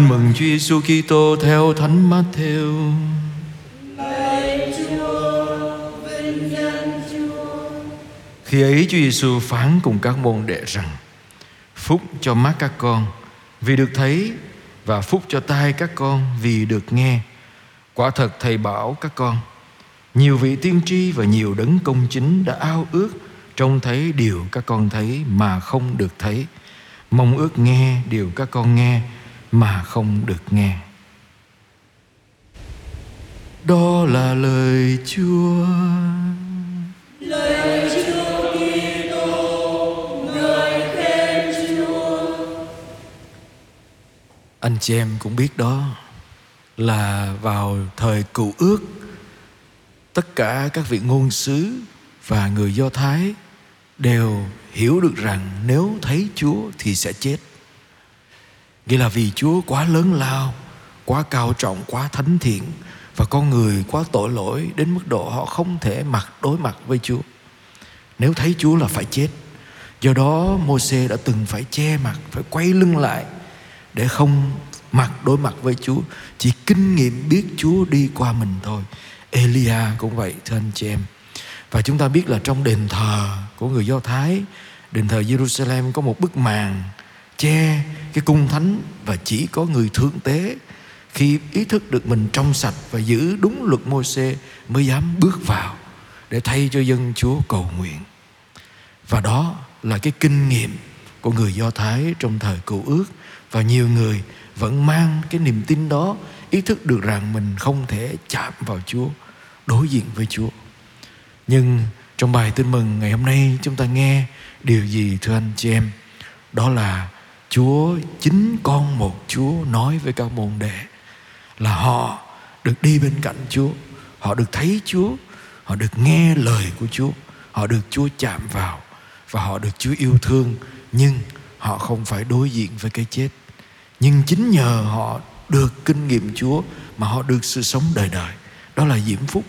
Tin mừng Chúa Giêsu Kitô theo Thánh Matthew. Khi ấy Chúa Giêsu phán cùng các môn đệ rằng: Phúc cho mắt các con vì được thấy và phúc cho tai các con vì được nghe. Quả thật thầy bảo các con, nhiều vị tiên tri và nhiều đấng công chính đã ao ước trông thấy điều các con thấy mà không được thấy, mong ước nghe điều các con nghe mà không được nghe. Đó là lời Chúa. anh chị em cũng biết đó là vào thời cựu ước tất cả các vị ngôn sứ và người do thái đều hiểu được rằng nếu thấy chúa thì sẽ chết nghĩa là vì chúa quá lớn lao, quá cao trọng, quá thánh thiện, và con người quá tội lỗi đến mức độ họ không thể mặt đối mặt với chúa. Nếu thấy chúa là phải chết, do đó Môse đã từng phải che mặt, phải quay lưng lại để không mặt đối mặt với Chúa, chỉ kinh nghiệm biết Chúa đi qua mình thôi. Elia cũng vậy, thưa anh chị em. Và chúng ta biết là trong đền thờ của người Do Thái, đền thờ Jerusalem có một bức màn che cái cung thánh và chỉ có người thượng tế. Khi ý thức được mình trong sạch và giữ đúng luật mô xê mới dám bước vào để thay cho dân Chúa cầu nguyện. Và đó là cái kinh nghiệm của người Do Thái trong thời cựu ước. Và nhiều người vẫn mang cái niềm tin đó, ý thức được rằng mình không thể chạm vào Chúa, đối diện với Chúa. Nhưng trong bài tin mừng ngày hôm nay, chúng ta nghe điều gì, thưa anh chị em? Đó là Chúa, chính con một Chúa nói với các môn đệ là họ được đi bên cạnh Chúa, họ được thấy Chúa, họ được nghe lời của Chúa, họ được Chúa chạm vào và họ được Chúa yêu thương. Nhưng họ không phải đối diện với cái chết. Nhưng chính nhờ họ được kinh nghiệm Chúa mà họ được sự sống đời đời. Đó là diễm phúc.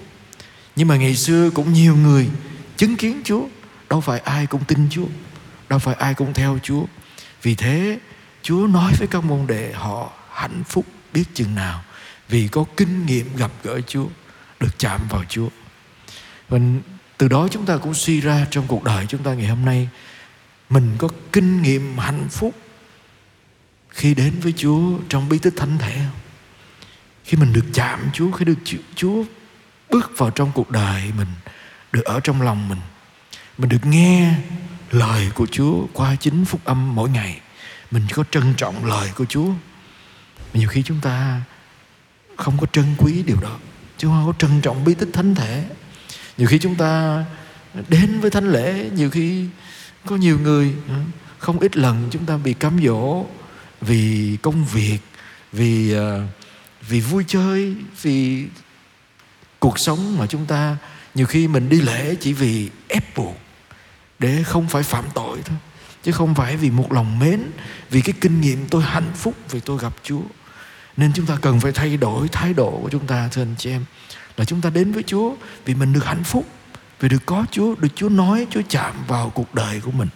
Nhưng mà ngày xưa cũng nhiều người chứng kiến Chúa. Đâu phải ai cũng tin Chúa. Đâu phải ai cũng theo Chúa vì thế Chúa nói với các môn đệ họ hạnh phúc biết chừng nào vì có kinh nghiệm gặp gỡ Chúa được chạm vào Chúa và từ đó chúng ta cũng suy ra trong cuộc đời chúng ta ngày hôm nay mình có kinh nghiệm hạnh phúc khi đến với Chúa trong bí tích thánh thể không? Khi mình được chạm Chúa, khi được Chúa bước vào trong cuộc đời mình, được ở trong lòng mình, mình được nghe lời của Chúa qua chính phúc âm mỗi ngày. Mình có trân trọng lời của Chúa. Nhiều khi chúng ta không có trân quý điều đó. Chúng ta có trân trọng bí tích thánh thể. Nhiều khi chúng ta đến với thánh lễ, nhiều khi có nhiều người ờ, không ít lần chúng ta bị cám dỗ vì công việc vì ờ, vì vui chơi vì cuộc sống mà chúng ta nhiều khi mình đi lễ chỉ vì ép buộc để không phải phạm tội thôi chứ không phải vì một lòng mến vì cái kinh nghiệm tôi hạnh phúc vì tôi gặp Chúa. Nên chúng ta cần phải thay đổi thái độ của chúng ta thưa anh chị em là chúng ta đến với Chúa vì mình được hạnh phúc vì được có Chúa được Chúa nói Chúa chạm vào cuộc đời của mình.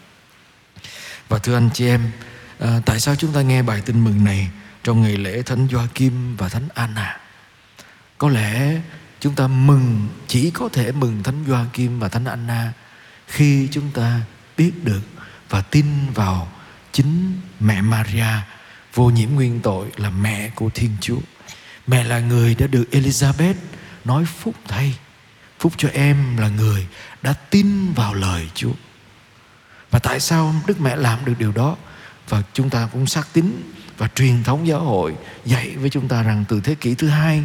Và thưa anh chị em à, tại sao chúng ta nghe bài tin mừng này trong ngày lễ thánh Kim và thánh Anna? Có lẽ chúng ta mừng chỉ có thể mừng thánh Kim và thánh Anna khi chúng ta biết được và tin vào chính mẹ Maria, vô nhiễm nguyên tội là mẹ của Thiên Chúa. Mẹ là người đã được Elizabeth nói phúc thay. Phúc cho em là người đã tin vào lời Chúa. Và tại sao Đức Mẹ làm được điều đó? và chúng ta cũng xác tín và truyền thống giáo hội dạy với chúng ta rằng từ thế kỷ thứ hai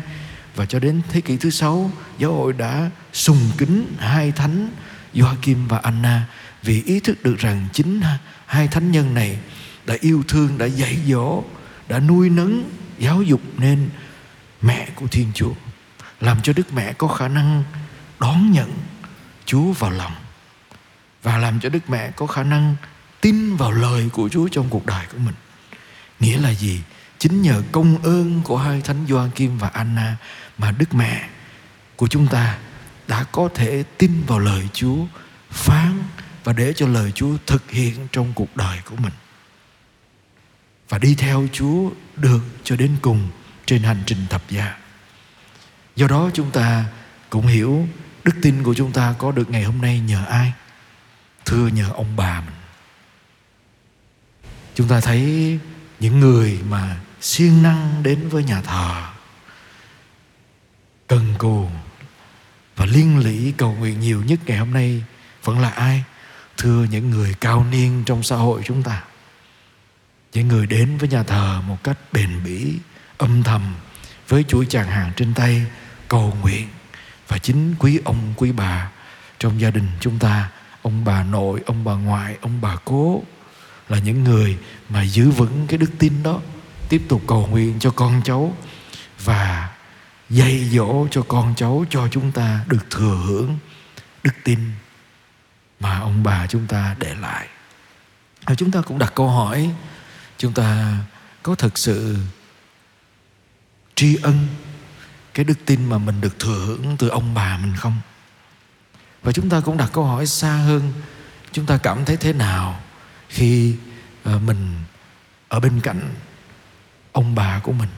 và cho đến thế kỷ thứ sáu, giáo hội đã sùng kính hai thánh Joachim và Anna vì ý thức được rằng chính hai thánh nhân này đã yêu thương, đã dạy dỗ, đã nuôi nấng, giáo dục nên mẹ của Thiên Chúa, làm cho Đức Mẹ có khả năng đón nhận Chúa vào lòng và làm cho Đức Mẹ có khả năng tin vào lời của Chúa trong cuộc đời của mình. Nghĩa là gì? Chính nhờ công ơn của hai thánh Gioan Kim và Anna mà Đức Mẹ của chúng ta đã có thể tin vào lời Chúa, phán và để cho lời Chúa thực hiện trong cuộc đời của mình. và đi theo Chúa được cho đến cùng trên hành trình thập giá. Do đó chúng ta cũng hiểu đức tin của chúng ta có được ngày hôm nay nhờ ai? Thưa nhờ ông bà mình. Chúng ta thấy những người mà siêng năng đến với nhà thờ cần cù liên lỉ cầu nguyện nhiều nhất ngày hôm nay vẫn là ai? Thưa những người cao niên trong xã hội chúng ta, những người đến với nhà thờ một cách bền bỉ, âm thầm, với chuỗi tràng hàng trên tay cầu nguyện. Và chính quý ông, quý bà trong gia đình chúng ta, ông bà nội, ông bà ngoại, ông bà cố là những người mà giữ vững cái đức tin đó, tiếp tục cầu nguyện cho con cháu. Và dạy dỗ cho con cháu, cho chúng ta được thừa hưởng, đức tin mà ông bà chúng ta để lại. Và chúng ta cũng đặt câu hỏi, chúng ta có thực sự tri ân cái đức tin mà mình được thừa hưởng từ ông bà mình không? Và chúng ta cũng đặt câu hỏi xa hơn, chúng ta cảm thấy thế nào khi ờ, mình ở bên cạnh ông bà của mình?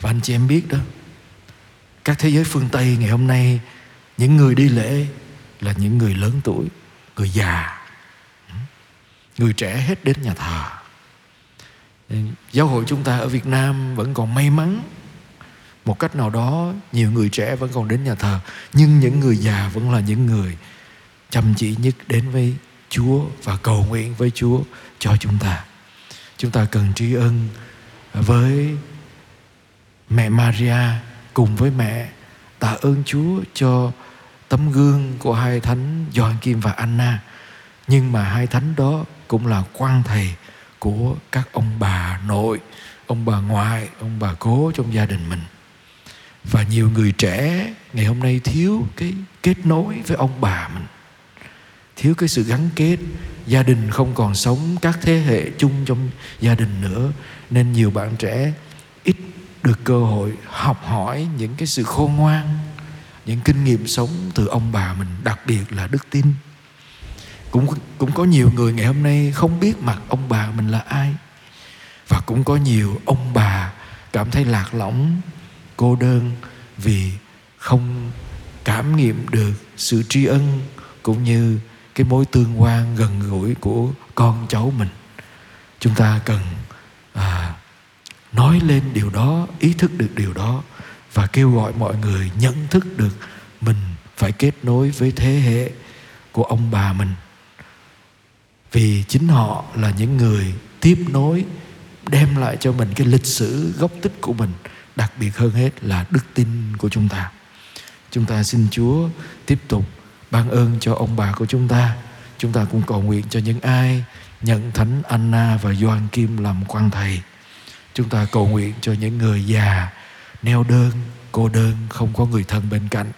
Và anh chị em biết đó các thế giới phương tây ngày hôm nay, những người đi lễ là những người lớn tuổi, người già. Ừ. Người trẻ hết đến nhà thờ. Ừ, giáo hội chúng ta ở việt nam vẫn còn may mắn. Một cách nào đó, nhiều người trẻ vẫn còn đến nhà thờ, nhưng những người già vẫn là những người chăm chỉ nhất đến với chúa và cầu nguyện với chúa cho chúng ta. Chúng ta cần tri ân với mẹ maria cùng với mẹ, tạ ơn chúa cho tấm gương của hai thánh Gioan Kim và Anna. Nhưng mà hai thánh đó cũng là quan thầy của các ông bà nội, ông bà ngoại, ông bà cố trong gia đình mình. Và nhiều người trẻ ngày hôm nay thiếu cái kết nối với ông bà mình. Thiếu cái sự gắn kết, gia đình không còn sống các thế hệ chung trong gia đình nữa. Nên nhiều bạn trẻ ít được cơ hội học hỏi những cái sự khôn ngoan, những kinh nghiệm sống từ ông bà mình, đặc biệt là đức tin. Cũng cũng có nhiều người ngày hôm nay không biết mặt ông bà mình là ai. Và cũng có nhiều ông bà cảm thấy lạc lõng, cô đơn vì không cảm nghiệm được sự tri ân cũng như cái mối tương quan gần gũi của con cháu mình. Chúng ta cần nói lên điều đó, ý thức được điều đó và kêu gọi mọi người nhận thức được mình phải kết nối với thế hệ của ông bà mình. Vì chính họ là những người tiếp nối, đem lại cho mình cái lịch sử gốc tích của mình, đặc biệt hơn hết là đức tin của chúng ta. Chúng ta xin chúa tiếp tục ban ơn cho ông bà của chúng ta. Chúng ta cũng cầu nguyện cho những ai nhận thánh Anna và doan Kim làm quan thầy chúng ta cầu nguyện cho những người già, neo đơn, cô đơn, không có người thân bên cạnh.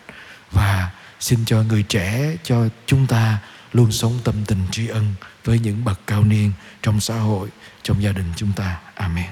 Và xin cho người trẻ, cho chúng ta luôn sống tâm tình tri ân với những bậc cao niên trong xã hội, trong gia đình chúng ta. Amen.